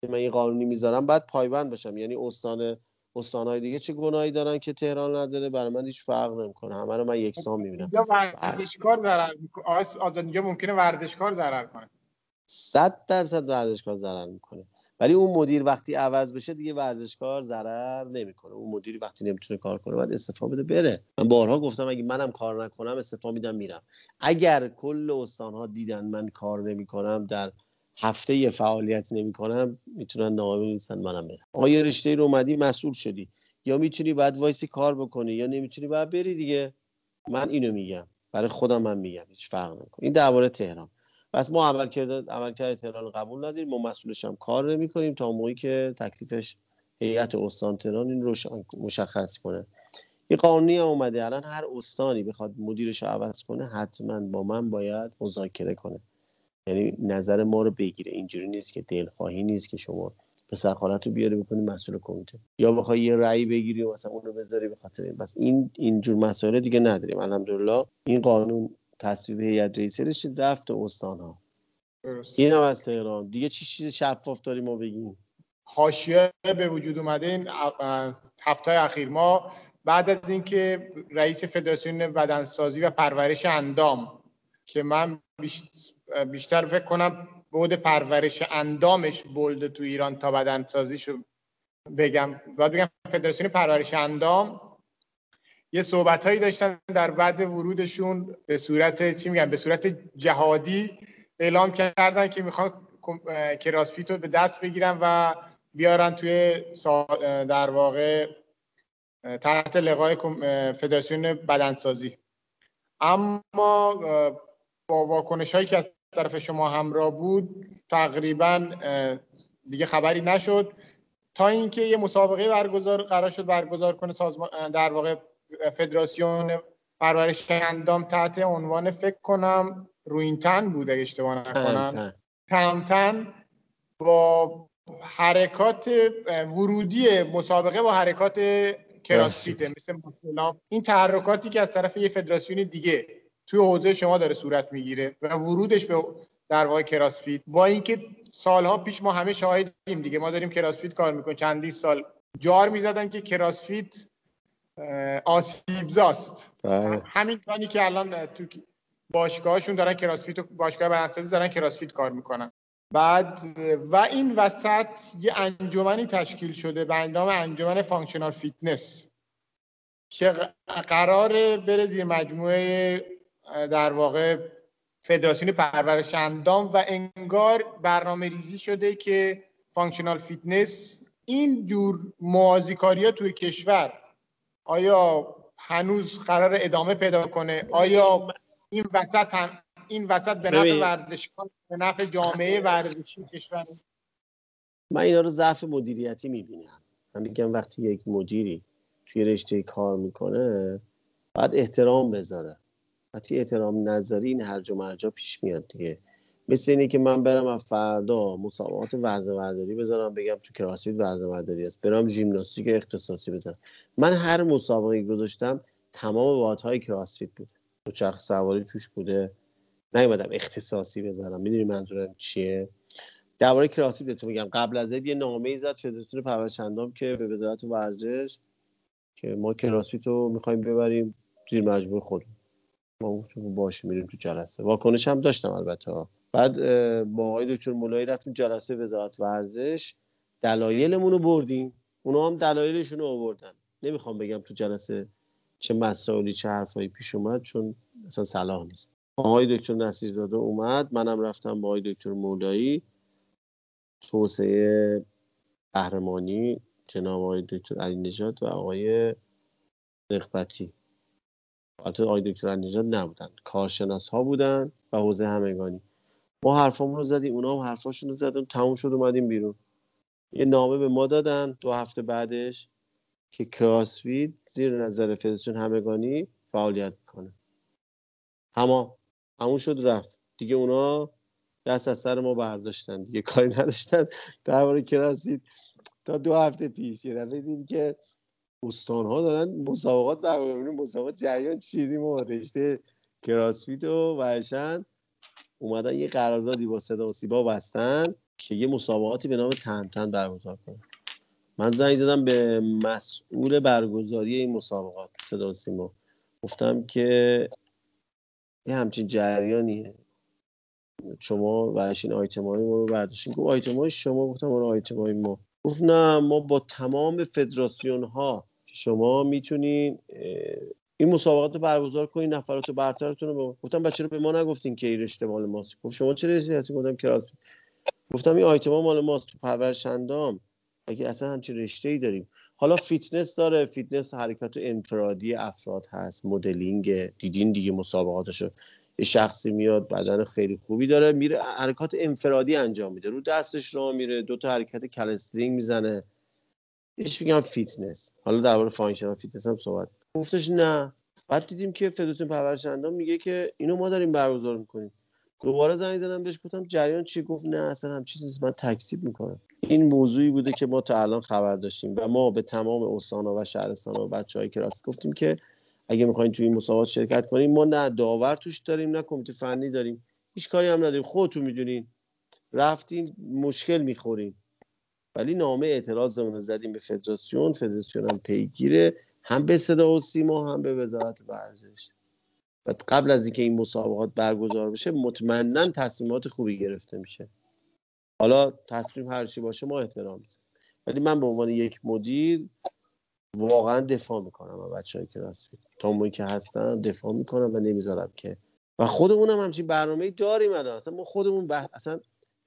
من این قانونی می‌ذارم بعد پایبند باشم یعنی استان استانهای دیگه چه گناهی دارن که تهران نداره؟ برای من هیچ فرق نمی‌کنه. همه رو من یکسان می‌بینم. یا ورزشکار ضرر آزاد اینجا ممکنه ورزشکار ضرر کنه. صد درصد ورزشکار ضرر می‌کنه. ولی اون مدیر وقتی عوض بشه دیگه ورزشکار ضرر نمی‌کنه. اون مدیری وقتی نمی‌تونه کار کنه باید استعفا بده بره. من بارها گفتم اگه منم کار نکنم استعفا میدم میرم. اگر کل استانها دیدن من کار نمی‌کنم در هفته یه فعالیت نمی‌کنم می‌تونن نامه بنویسن منم برم یه رشته رو اومدی مسئول شدی؟ یا می‌تونی بعد وایسی کار بکنی؟ یا نمی‌تونی بعد بری دیگه؟ من اینو میگم. برای خودم من میگم. هیچ فرق نمی‌کنه. این درباره تهران. پس ما عمل کرده عمل کرده تهران قبول نداریم. ما مسئولش هم کار نمی کنیم تا موقعی که تکلیفش هیئت استان تهران این رو مشخص کنه. یه قانونی هم اومده. الان هر استانی بخواد مدیرش رو عوض کنه حتما با من باید مذاکره کنه. یعنی نظر ما رو بگیره. اینجوری نیست که دلخواهی نیست که شما پسر خالت رو بیاری بکنی مسئول کمیته. یا بخوای یه رأی بگیری و مثلا اون رو بذاری به خاطر این. بس این اینجور مسائل دیگه نداریم. الحمدلله این قانون تصویب هیئت رئیسه رسید رفت استان ها این هم از تهران. دیگه چی چیز شفاف داریم ما بگیم؟ حاشیه به وجود اومده. این هفته اخیر. ما بعد از اینکه رئیس فدراسیون بدنسازی و پرورش اندام که من بیشتر فکر کنم بود پرورش اندامش بلده تو ایران تا بدنسازیشو بگم. باید بگم فدراسیون پرورش اندام یه صحبت هایی داشتن در بعد ورودشون به صورت چی میگن؟ به صورت جهادی اعلام کردن که می‌خوان کراسفیت رو به دست بگیرن و بیارن توی در واقع تحت لقای فدراسیون بدنسازی. اما با واکنش هایی که از طرف شما همراه بود تقریبا دیگه خبری نشد. تا اینکه یه مسابقه برگزار قرار شد برگزار کنه سازمان در واقع فدراسیون پرورش اندام تحت عنوان فکر کنم روینتن بود اگه اشتباه نکنم. تمتن با حرکات ورودی مسابقه با حرکات کراسفیت مثل این تحرکاتی که از طرف یه فدراسیون دیگه توی حوزه شما داره صورت می‌گیره و ورودش به در واقع کراسفیت با اینکه سالها پیش ما همه شاهدیم دیگه ما داریم کراسفیت کار می‌کنیم. چندی سال جار می‌زدن که کراسفیت آسیبزاست بله. همین کانی که الان تو باشگاهشون دارن کراسفیت و باشگاه بدنسازی دارن کراسفیت کار می‌کنن. بعد و این وسط یه انجمنی تشکیل شده به نام انجمن functional fitness که قرار بره زیر مجموعه در واقع فدراسیون پرورش اندام و انگار برنامه ریزی شده که functional fitness این جور موازی‌کاری ها توی کشور آیا هنوز قرار ادامه پیدا کنه؟ آیا این وسط هم این وسط به نفع ورزشکاران به نفع جامعه ورزشی کشور؟ من اینا رو ضعف مدیریتی می‌بینم. من میگم وقتی یک مدیری توی رشته کار می‌کنه باید احترام بذاره. وقتی احترام نذاری این هرج و مرجا پیش میاد دیگه. مثل اینه که من برم از فردا مسابقات وزن برداری بذارم بگم تو کراسفیت وزن برداری است. برم ژیمناستیک اختصاصی بذارم. من هر مسابقه گذاشتم تمام واحدهای کراسفیت بوده. چرخ سواری توش بوده. نیومدم اختصاصی بذارم. می‌دونی منظورم چیه؟ درباره کراسفیت بهتون میگم. قبل از یه نامه ای زد فدراسیون پرورش که به وزارت ورزش که ما کراسفیت رو می‌خوایم ببریم زیر مجموعه خودمون. ما باش میریم تو جلسه. واکنش هم داشتم البته بعد با آقای دکتر مولایی رفتیم جلسه وزارت ورزش. دلایلمون رو بردیم. اونا هم دلایلشون رو آوردن. نمی‌خوام بگم تو جلسه چه مسائلی چه حرفایی پیش اومد چون اصلا صلاح نیست. آقای دکتر نصیرزاده اومد. منم رفتم با آقای دکتر مولایی. توسعه قهرمانی جناب آقای دکتر علی نجات و آقای نقبتی البته آقای دکتر نجات نبودن. کارشناس ها بودن و حوزه همگانی. ما حرفامون رو زدیم اونا هم حرفاشون رو زدن تموم شد اومدیم بیرون. یه نامه به ما دادن دو هفته بعدش که کراسفید زیر نظر فدراسیون همگانی فعالیت می‌کنه. اما همون شد رفت. دیگه اونا دست از سر ما برداشتن. دیگه کاری نداشتن. درباره کراسفید تا دو هفته پیش یه دیدیم که استان ها دارن مسابقات برگزار مسابقات جریان چیدیم و رشته کراسفیت و وحشن اومدن یه قراردادی با صدا و سیما بستن که یه مسابقاتی به نام تن برگزار کنه من زنگ زدم به مسئول برگزاری این مسابقات صدا و سیما. گفتم که یه همچین جریانیه. شما و این آیتم های ما رو برداشتین. گفت آیتم های شما؟ گفتم اون آیتم های ما. گفت نه ما با تمام فدراسیون ها شما می‌تونین این مسابقات رو برگزار کنین نفرات برترتون رو گفتم بچه رو به ما نگفتین که این رشته مال ماست. گفت شما چه رشته هستی گفتم کراس گفتم این آیتما مال ماست. تو پرورش اندام. اگه اصلا همچین رشته ای داریم. حالا فیتنس داره. فیتنس حرکت انفرادی افراد هست. مدلینگ. دیدین دیگه مسابقاتشو. یه شخصی میاد بدن خیلی خوبی داره. میره حرکات انفرادی انجام میده. رو دستش راه میره. دو تا حرکت calisthenic می‌زنه. بهش میگم فیتنس. حالا درباره functional fitness هم صحبت گفتش نه. بعد دیدیم که فدراسیون پرورش اندام میگه که اینو ما داریم برگزار می‌کنیم. دوباره زنگ زدم بهش گفتم جریان چی؟ گفت نه اصلا هم چیزی نیست من تکسیب می‌کنم. این موضوعی بوده که ما تا الان خبر داشتیم و ما به تمام استانها و شهرستان و بچه های کلاس گفتیم که اگه می‌خواین توی این مسابقات شرکت کنیم ما نه داور توش داریم نه کمیته فنی داریم. هیچ کاری هم نداریم. خودتون می‌دونین. رفتین مشکل می‌خورین. ولی نامه اعتراض رو زدیم به فدراسیون فدراسیون هم پیگیره هم به صدا و سیما هم به وزارت ورزش. و قبل از اینکه این مسابقات برگزار بشه مطمئنا تصمیمات خوبی گرفته میشه. حالا تصمیم هر چی باشه ما احترام می‌ذاریم. ولی من به عنوان یک مدیر واقعا دفاع می‌کنم و بچه های کراسفیت تا موقعی که هستم دفاع می‌کنم و نمی‌ذارم که. و خودمون هم همچین برنامه داریم الان. اصلا ما خودمون بح... اصلا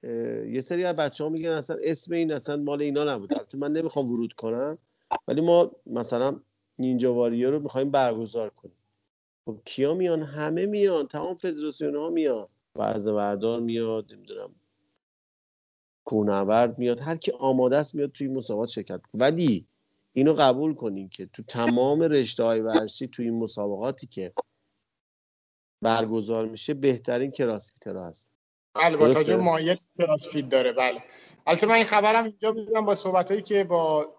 یه سری از بچه ها میگن اصلا اسم این اصلا مال اینا نبود. البته من نمی‌خوام ورود کنم ولی ما مثلا نینجا واریو رو می‌خوایم برگزار کنیم. خب کیا میان؟ همه میان. تمام فدراسیون ها میان. وضع بردار میاد نمی‌دونم. کونورد میاد. هر کی آماده است میاد توی مسابقات شرکت ولی اینو قبول کنیم که تو تمام رشته های ورزشی توی این مسابقاتی که برگزار میشه بهترین کراسفیترها هست. با تاجه مایت کراسفیت داره بله. البته من این خبرم اینجا بودم با صحبت که با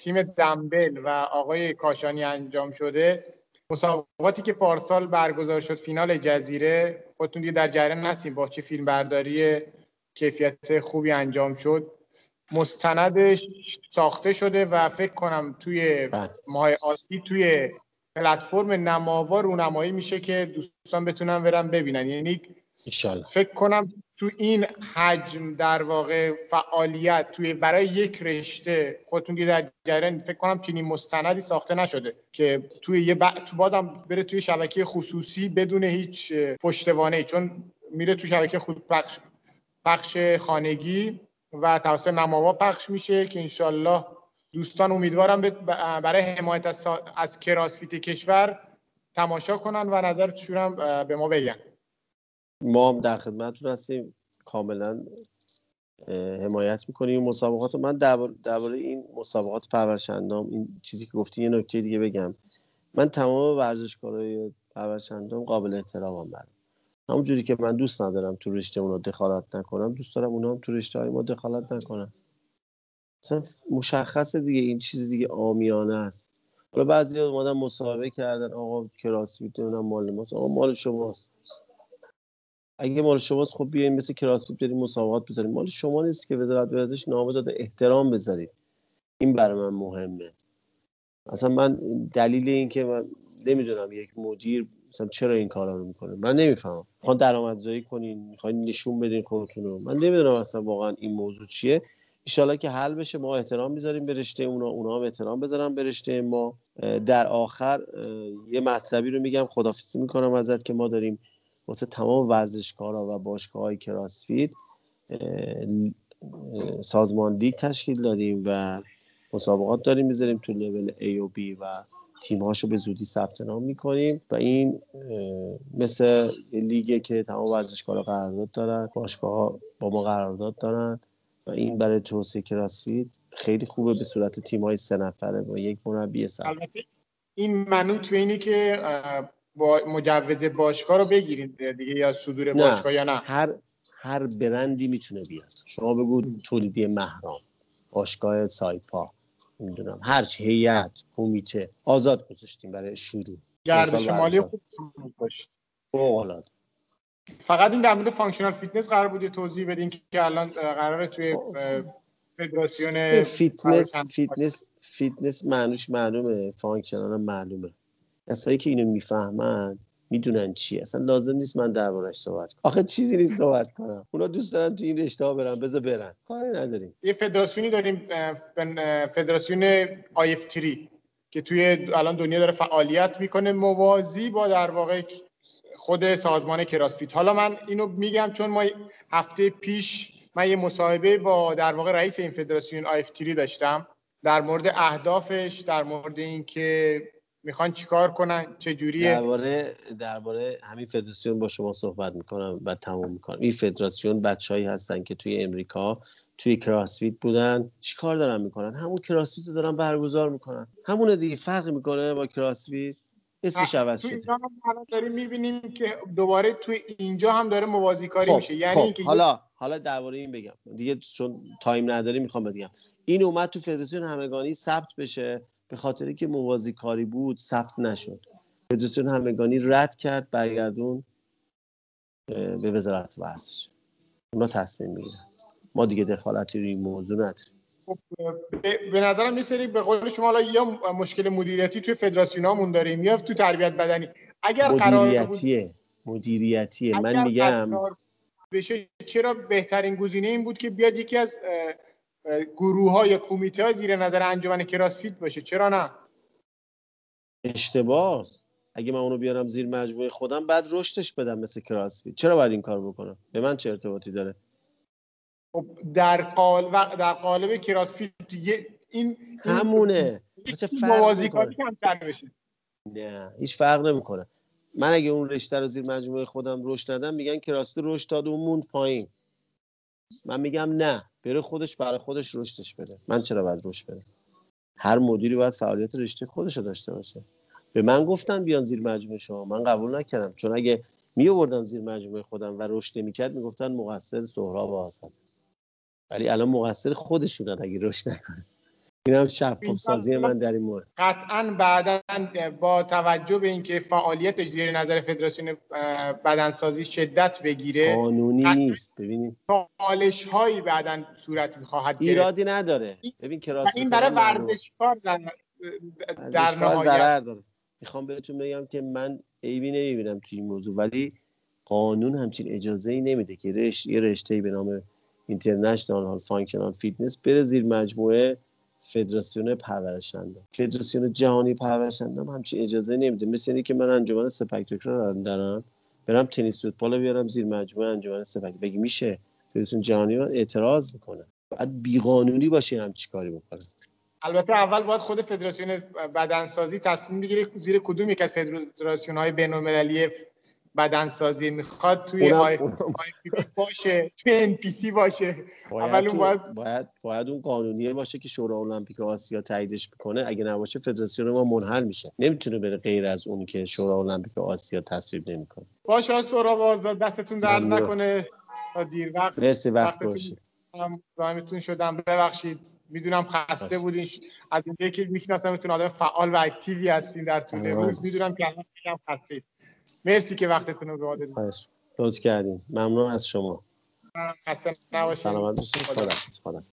تیم دمبل و آقای کاشانی انجام شده مسابقاتی که پارسال برگزار شد فینال جزیره خودتون دیگه در جریان هستیم با چه فیلم برداری کیفیت خوبی انجام شد. مستندش ساخته شده و فکر کنم توی بله. ماه آتی توی پلتفرم نماوا رونمایی میشه که دوستان بتونن برن ببینن. یعنی فکر کنم تو این حجم در واقع فعالیت توی برای یک رشته خودتون در جریان فکر کنم چنین مستندی ساخته نشده که توی یه ب... تو بازم بره توی شبکه خصوصی بدون هیچ پشتوانه چون میره تو شبکه خود پخش, پخش خانگی و توسط نماوا پخش میشه که انشالله دوستان امیدوارم برای حمایت از, از کراسفیت کشور تماشا کنن و نظرشون هم به ما بگن. ما هم در خدمتتون هستیم. کاملا حمایت می‌کنیم. مسابقات من درباره این مسابقات پرورشندام این چیزی که گفتی یه نکته دیگه بگم. من تمام ورزشکارای پرورشندام قابل احترامم برم همون جوری که من دوست ندارم تو رشته اونا دخالت نکنم دوست دارم اونا هم تو رشته های ما دخالت نکنم مثلا مشخصه دیگه این چیز دیگه آمیانه است. حالا بعضی اومدن مصاحبه کردن آقا کراس می‌تونم مال ماست. آقا مال شماست. اگه مال شماست خب بیاین مثل کراسفیت بریم مسابقات بذاریم. مال شما نیست که وزارت ورزش نامه داده احترام بذارید. این برای من مهمه. اصلا من دلیل این که من نمی‌دونم یک مدیر مثلا چرا این کارا رو می‌کنه. من نمی‌فهمم. می‌خوان درآمدزایی کنین می‌خواین نشون بدین خودتون رو. من نمی‌دونم اصلا واقعا این موضوع چیه. ایشالا که حل بشه ما احترام می‌ذاریم به رشته اونا اونا هم احترام بذارن به رشته ما. در آخر یه مطلبی رو میگم خدافیزی می‌کنم ازت که ما داریم واسه تمام ورزشکارا و باشگاه های کراسفیت سازمان لیگ تشکیل دادیم و مسابقات داریم می‌ذاریم تو لول A و B و تیم هاشو به زودی ثبت نام می‌کنیم و این مثل لیگه که تمام ورزشکارا قرارداد دارن باشگاه با ما قرارداد دارن و این برای توسعه کراسفیت خیلی خوبه به صورت تیم های سه نفره با یک مربی سر. این منوط به اینی که با مجوز باشگاه رو بگیرید دیگه یا صدور باشگاه یا نه؟ هر هر برندی می‌تونه بیاد. شما بگو تولیدی محرام باشگاه سایپا نمی‌دونم هر چی هیئت کمیته آزاد گذاشتیم برای شروع. گردش مالی خوب باشه. فقط این در مورد functional fitness قرار بود توضیح بدین که الان قراره توی فدراسیون fitness fitness fitness معنیش معلومه functional معلومه. کسایی که اینو می‌فهمن می‌دونن چی اصلا لازم نیست من دربارش صحبت کنم. آخه چیزی نیست صحبت کنم. اونا دوست دارن تو این رشته ها برن بذار برن. کاری نداریم. یه فدراسیونی داریم فدراسیون IF که توی الان دنیا داره فعالیت می‌کنه موازی با در واقع خود سازمان کراسفیت حالا من اینو میگم چون ما هفته پیش من یه مصاحبه با در واقع رئیس این فدراسیون آی اف داشتم. در مورد اهدافش در مورد اینکه می‌خوان چیکار کنن؟ چه جوریه درباره درباره همین فدراسیون با شما صحبت می‌کنم و تمام می‌کنم. این فدراسیون بچههایی هستن که توی امریکا توی کراسفیت بودن. چیکار دارن می‌کنن؟ همون کراسفیت رو دارن برگزار می‌کنن. همون دیگه. فرق می‌کنه با کراسفیت اسمش عوض شده. تو هم داریم می‌بینیم که دوباره توی اینجا هم داره موازی کاری خب، میشه. یعنی خب. اینکه حالا حالا درباره این بگم. دیگه چون تایم نداری می‌خوام بگم. این اومد تو فدراسیون همگانی ثبت بشه. به خاطری که موازی کاری بود ثبت نشد. فدراسیون همگانی رد کرد برگردون به وزارت ورزش اونا تصمیم می‌گیرن. ما دیگه دخالتی روی این موضوع نداریم. به نظرم یه سری به قول شما حالا یا مشکل مدیریتی توی فدراسیونامون داریم یا تو تربیت بدنی. اگر مدیریتیه قرار مدیریتیه من میگم بشه چرا بهترین گزینه این بود که بیاد یکی از گروه ها یا کمیته ها زیر نظر انجمن کراسفیت باشه. چرا نه؟ اشتباه. اگه من اونو بیارم زیر مجموعه خودم بعد رشدش بدم مثل کراسفیت چرا باید این کار بکنم؟ به من چه ارتباطی داره؟ خب در قالب در قالب کراسفیت این همونه. چه کمتر بشه. نه هیچ فرق نمی‌کنه. من اگه اون رشته رو زیر مجموعه خودم رشد ندم میگن کراسفیت رشد داد و موند پایین. من میگم نه. بره خودش برای خودش رشدش بده. من چرا باید رشد بده هر مدیری باید فعالیت رشته خودش رو داشته باشه. به من گفتن بیان زیر مجموعه شما. من قبول نکردم. چون اگه می آوردم زیر مجموعه خودم و رشد نمی‌کرد می‌گفتن مقصر سهراب آزاد ولی الان مقصر خودشونن اگه رشد نکنه. این هم شفاف سازی من در این مورد. قطعا بعدا با توجه به اینکه فعالیتش زیر نظر فدراسیون بدنسازی شدت بگیره قانونی نیست. ببینید چالش هایی بعدا صورت می‌خواهد گرفت. ایرادی نداره. ببین کراس این برای ورزشکار در نهایت. داره. می‌خوام بهتون بگم که من عیبی نمی‌بینم توی این موضوع ولی قانون همچین اجازه ای نمیده که رش... یه رشته به نام international functional fitness بره زیر مجموعه فدراسیون پرورش اندام. فدراسیون جهانی پرورش اندام هم همچین اجازه نمیده. مثل اینکه که من انجمن سپک تکرا دارم برم تنیس فوتبال بیارم زیر مجموعه انجمن سپک. بگی میشه. فدراسیون جهانی من اعتراض می‌کنه. بعد بیقانونی باشه هم چیکاری بکنه؟ البته اول باید خود فدراسیون بدنسازی تصمیم بگیره زیر کدوم یک از فدراسیون های بین بدنسازی می‌خواد توی آی باشه توی ان پی سی باشه. باید, اون باید... باید باید اون قانونیه باشه که شورای المپیک آسیا تاییدش می‌کنه. اگه نباشه فدراسیون ما منحل میشه. نمی‌تونه بره غیر از اون که شورای المپیک آسیا تصویب نمی‌کنه. باشه سهراب آزاد دستتون درد نکنه. تا دیر وقت. مرسی وقت باشه. میتون شدم. ببخشید. می‌دونم خسته بودین. از اینکه که میشناسمتون آدم فعال و اکتیوی هستین در طول روز. می‌دونم که الان خسته مرسی که وقتتون رو به ما دادید. لطف کردین. ممنون از شما. خسته نباشید سلامت باشید خدا